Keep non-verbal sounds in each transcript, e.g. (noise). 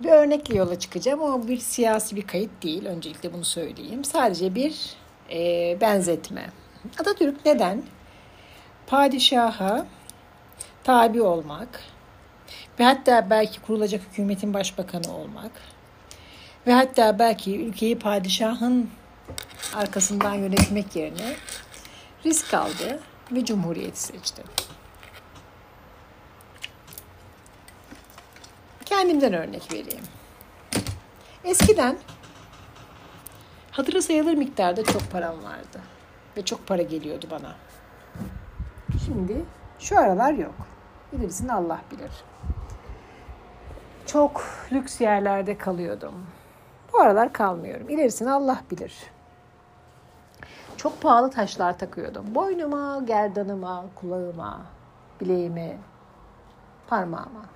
Bir örnekle yola çıkacağım ama bir siyasi bir kayıt değil. Öncelikle bunu söyleyeyim. Sadece bir e, benzetme. Atatürk neden padişaha tabi olmak ve hatta belki kurulacak hükümetin başbakanı olmak ve hatta belki ülkeyi padişahın arkasından yönetmek yerine risk aldı ve cumhuriyeti seçti. Kendimden örnek vereyim. Eskiden hatırı sayılır miktarda çok param vardı ve çok para geliyordu bana. Şimdi şu aralar yok. Birisini Allah bilir. Çok lüks yerlerde kalıyordum. Bu aralar kalmıyorum. İlerisini Allah bilir. Çok pahalı taşlar takıyordum. Boynuma, gerdanıma, kulağıma, bileğime, parmağıma.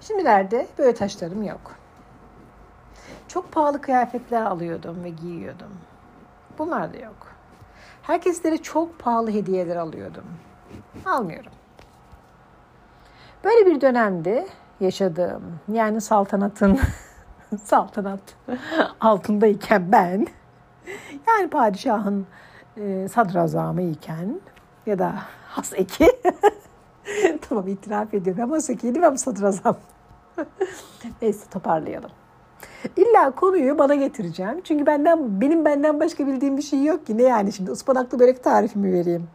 Şimdilerde böyle taşlarım yok. Çok pahalı kıyafetler alıyordum ve giyiyordum. Bunlar da yok. Herkeslere çok pahalı hediyeler alıyordum. Almıyorum. Böyle bir dönemde yaşadığım yani saltanatın (laughs) saltanat altındayken ben yani padişahın e, sadrazamı iken ya da haseki (laughs) (laughs) tamam itiraf ediyorum ama hasekiydim ama sadrazam. (laughs) Neyse toparlayalım. İlla konuyu bana getireceğim. Çünkü benden benim benden başka bildiğim bir şey yok ki. Ne yani şimdi ıspanaklı börek tarifimi vereyim.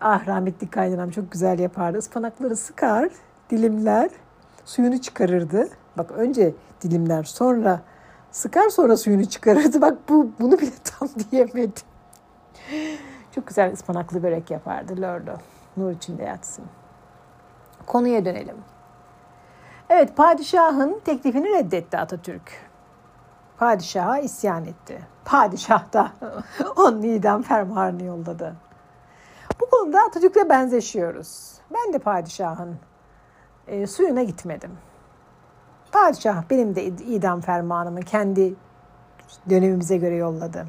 Ah rahmetli kaynanam çok güzel yapardı. Ispanakları sıkar, dilimler, suyunu çıkarırdı. Bak önce dilimler sonra sıkar sonra suyunu çıkarırdı. Bak bu bunu bile tam (laughs) diyemedim. Çok güzel ıspanaklı börek yapardı Lordo. Nur içinde yatsın. Konuya dönelim. Evet padişahın teklifini reddetti Atatürk. Padişaha isyan etti. Padişah da (laughs) onun idam fermuarını yolladı. Bu konuda Atatürk'le benzeşiyoruz. Ben de padişahın e, suyuna gitmedim. Padişah benim de idam fermanımı kendi dönemimize göre yolladı.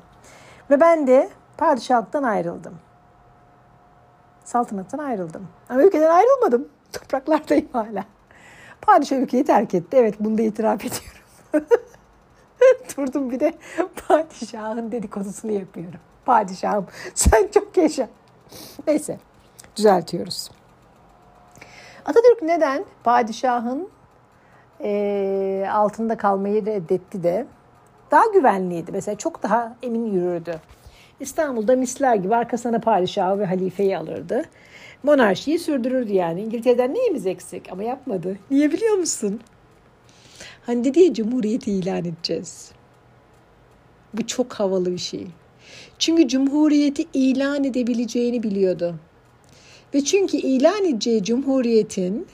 Ve ben de padişahlıktan ayrıldım. Saltanattan ayrıldım. Ama ülkeden ayrılmadım. (laughs) Topraklardayım hala. Padişah ülkeyi terk etti. Evet bunu da itiraf (laughs) ediyorum. (laughs) Durdum bir de padişahın dedikodusunu yapıyorum. Padişahım sen çok yaşa. Neyse düzeltiyoruz. Atatürk neden padişahın e, altında kalmayı reddetti de daha güvenliydi. Mesela çok daha emin yürürdü. İstanbul'da misler gibi arkasına padişahı ve halifeyi alırdı. Monarşiyi sürdürürdü yani. İngiltere'den neyimiz eksik ama yapmadı. Niye biliyor musun? Hani dedi ya cumhuriyeti ilan edeceğiz. Bu çok havalı bir şey. Çünkü cumhuriyeti ilan edebileceğini biliyordu. Ve çünkü ilan edeceği cumhuriyetin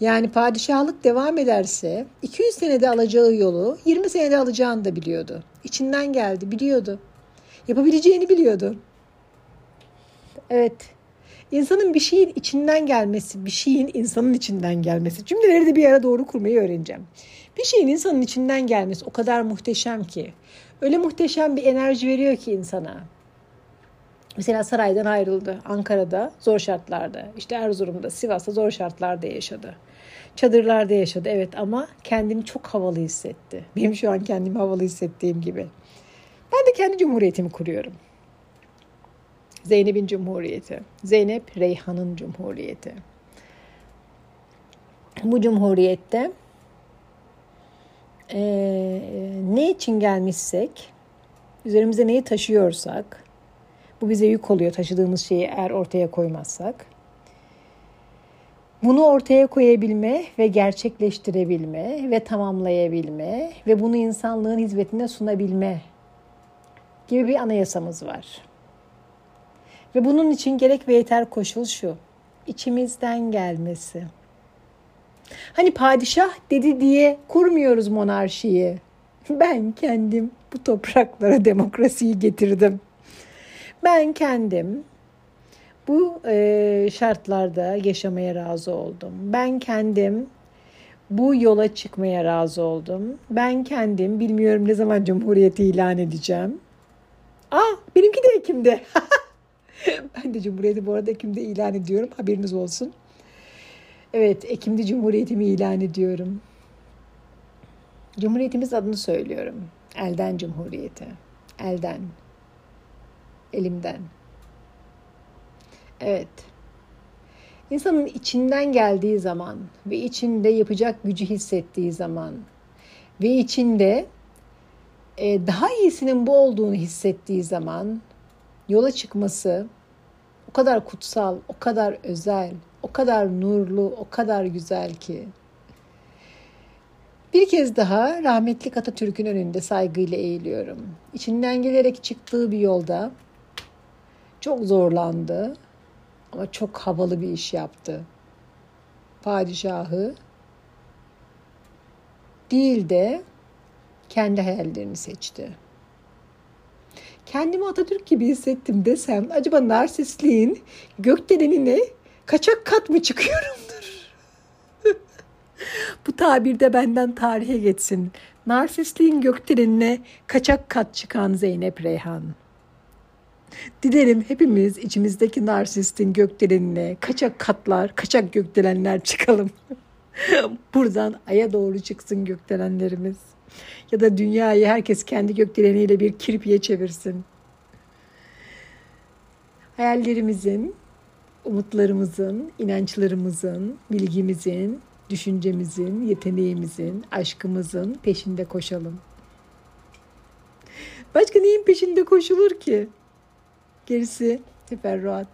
yani padişahlık devam ederse 200 senede alacağı yolu 20 senede alacağını da biliyordu. İçinden geldi, biliyordu. Yapabileceğini biliyordu. Evet. İnsanın bir şeyin içinden gelmesi, bir şeyin insanın içinden gelmesi. Cümleleri de bir ara doğru kurmayı öğreneceğim. Bir şeyin insanın içinden gelmesi o kadar muhteşem ki. Öyle muhteşem bir enerji veriyor ki insana. Mesela saraydan ayrıldı. Ankara'da zor şartlarda, işte Erzurum'da, Sivas'ta zor şartlarda yaşadı. Çadırlarda yaşadı evet ama kendini çok havalı hissetti. Benim şu an kendimi havalı hissettiğim gibi. Ben de kendi cumhuriyetimi kuruyorum. Zeynep'in cumhuriyeti. Zeynep Reyhan'ın cumhuriyeti. Bu cumhuriyette e, ne için gelmişsek, üzerimize neyi taşıyorsak, bu bize yük oluyor taşıdığımız şeyi eğer ortaya koymazsak. Bunu ortaya koyabilme ve gerçekleştirebilme ve tamamlayabilme ve bunu insanlığın hizmetine sunabilme gibi bir anayasamız var. Ve bunun için gerek ve yeter koşul şu. içimizden gelmesi. Hani padişah dedi diye kurmuyoruz monarşiyi. Ben kendim bu topraklara demokrasiyi getirdim. Ben kendim bu e, şartlarda yaşamaya razı oldum. Ben kendim bu yola çıkmaya razı oldum. Ben kendim bilmiyorum ne zaman cumhuriyeti ilan edeceğim. Aa benimki de Ekim'de. (laughs) ben de Cumhuriyeti bu arada Ekim'de ilan ediyorum. Haberiniz olsun. Evet Ekim'de Cumhuriyetimi ilan ediyorum. Cumhuriyetimiz adını söylüyorum. Elden Cumhuriyeti. Elden. Elimden. Evet. İnsanın içinden geldiği zaman ve içinde yapacak gücü hissettiği zaman ve içinde daha iyisinin bu olduğunu hissettiği zaman yola çıkması o kadar kutsal, o kadar özel, o kadar nurlu, o kadar güzel ki. Bir kez daha rahmetli Atatürk'ün önünde saygıyla eğiliyorum. İçinden gelerek çıktığı bir yolda çok zorlandı ama çok havalı bir iş yaptı. Padişahı değil de kendi hayallerini seçti. Kendimi Atatürk gibi hissettim desem acaba narsistliğin gökdelenine kaçak kat mı çıkıyorumdur? (laughs) Bu tabir de benden tarihe geçsin. Narsistliğin gökdelenine kaçak kat çıkan Zeynep Reyhan. Dilerim hepimiz içimizdeki narsistin gökdelenine kaçak katlar, kaçak gökdelenler çıkalım. (laughs) Buradan aya doğru çıksın gökdelenlerimiz. Ya da dünyayı herkes kendi gökdeleniyle bir kirpiye çevirsin. Hayallerimizin, umutlarımızın, inançlarımızın, bilgimizin, düşüncemizin, yeteneğimizin, aşkımızın peşinde koşalım. Başka neyin peşinde koşulur ki? Gerisi teferruat.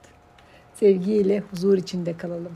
Sevgiyle huzur içinde kalalım.